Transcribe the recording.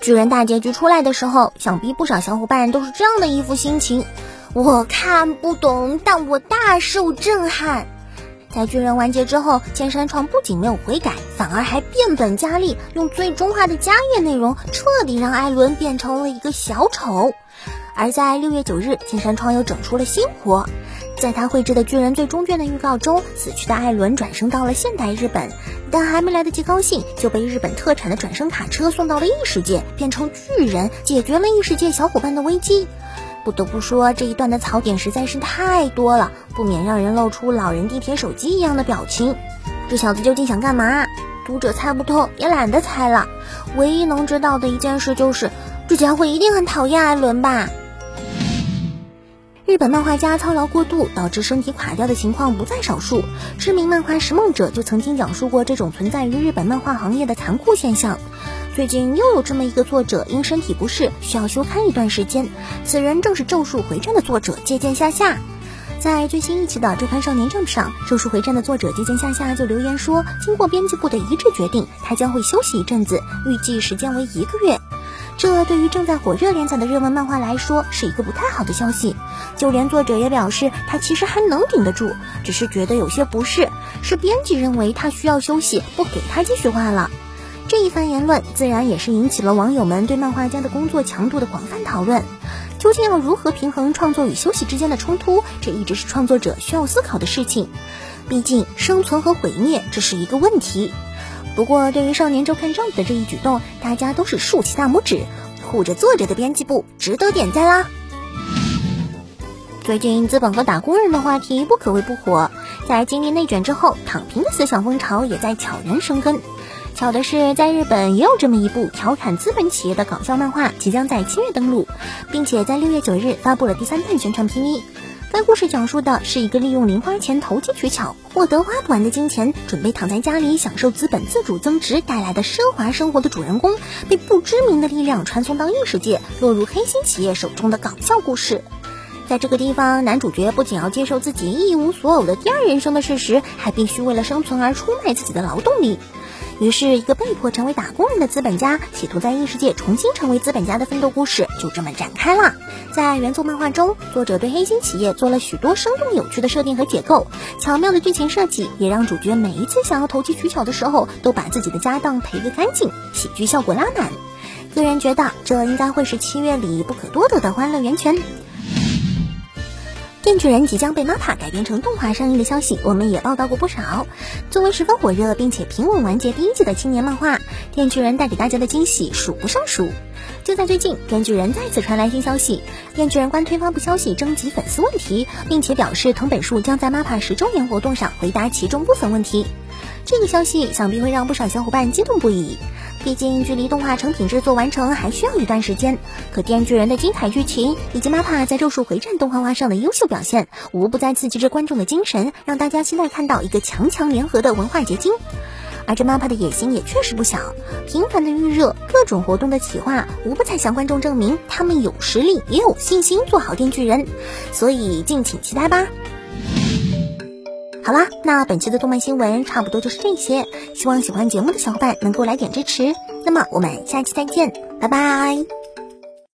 巨人大结局出来的时候，想必不少小伙伴都是这样的一副心情。我看不懂，但我大受震撼。在巨人完结之后，千山创不仅没有悔改，反而还变本加厉，用最终化的加页内容，彻底让艾伦变成了一个小丑。而在六月九日，千山创又整出了新活，在他绘制的巨人最终卷的预告中，死去的艾伦转生到了现代日本，但还没来得及高兴，就被日本特产的转生卡车送到了异世界，变成巨人，解决了异世界小伙伴的危机。不得不说，这一段的槽点实在是太多了，不免让人露出老人地铁手机一样的表情。这小子究竟想干嘛？读者猜不透，也懒得猜了。唯一能知道的一件事就是，这家伙一定很讨厌艾伦吧。日本漫画家操劳过度导致身体垮掉的情况不在少数。知名漫画《拾梦者》就曾经讲述过这种存在于日本漫画行业的残酷现象。最近又有这么一个作者因身体不适需要休刊一段时间，此人正是《咒术回战》的作者借鉴夏夏。在最新一期的《周刊少年 Jump》上，《咒术回战》的作者借鉴夏夏就留言说，经过编辑部的一致决定，他将会休息一阵子，预计时间为一个月。这对于正在火热连载的热门漫画来说是一个不太好的消息。就连作者也表示，他其实还能顶得住，只是觉得有些不适，是编辑认为他需要休息，不给他继续画了。这一番言论自然也是引起了网友们对漫画家的工作强度的广泛讨论。究竟要如何平衡创作与休息之间的冲突，这一直是创作者需要思考的事情。毕竟生存和毁灭这是一个问题。不过，对于少年周刊 Jump 的这一举动，大家都是竖起大拇指，护着作者的编辑部，值得点赞啦！最近资本和打工人的话题不可谓不火，在经历内卷之后，躺平的思想风潮也在悄然生根。巧的是，在日本也有这么一部调侃资本企业的搞笑漫画，即将在七月登陆，并且在六月九日发布了第三弹宣传 PV。该故事讲述的是一个利用零花钱投机取巧，获得花不完的金钱，准备躺在家里享受资本自主增值带来的奢华生活的主人公，被不知名的力量传送到异世界，落入黑心企业手中的搞笑故事。在这个地方，男主角不仅要接受自己一无所有的第二人生的事实，还必须为了生存而出卖自己的劳动力。于是，一个被迫成为打工人的资本家，企图在异世界重新成为资本家的奋斗故事就这么展开了。在原作漫画中，作者对黑心企业做了许多生动有趣的设定和解构，巧妙的剧情设计也让主角每一次想要投机取巧的时候，都把自己的家当赔个干净，喜剧效果拉满。个人觉得，这应该会是七月里不可多得的欢乐源泉。电锯人即将被 MAPPA 改编成动画上映的消息，我们也报道过不少。作为十分火热并且平稳完结第一季的青年漫画，电锯人带给大家的惊喜数不胜数。就在最近，电锯人再次传来新消息，电锯人官推发布消息征集粉丝问题，并且表示藤本树将在 MAPPA 十周年活动上回答其中部分问题。这个消息想必会让不少小伙伴激动不已。毕竟，距离动画成品制作完成还需要一段时间。可电锯人的精彩剧情以及 MAPA 在《咒术回战》动画化上的优秀表现，无不再刺激着观众的精神，让大家期待看到一个强强联合的文化结晶。而这 MAPA 的野心也确实不小，频繁的预热、各种活动的企划，无不在向观众证明他们有实力，也有信心做好电锯人。所以，敬请期待吧。好啦，那本期的动漫新闻差不多就是这些，希望喜欢节目的小伙伴能够来点支持。那么我们下期再见，拜拜。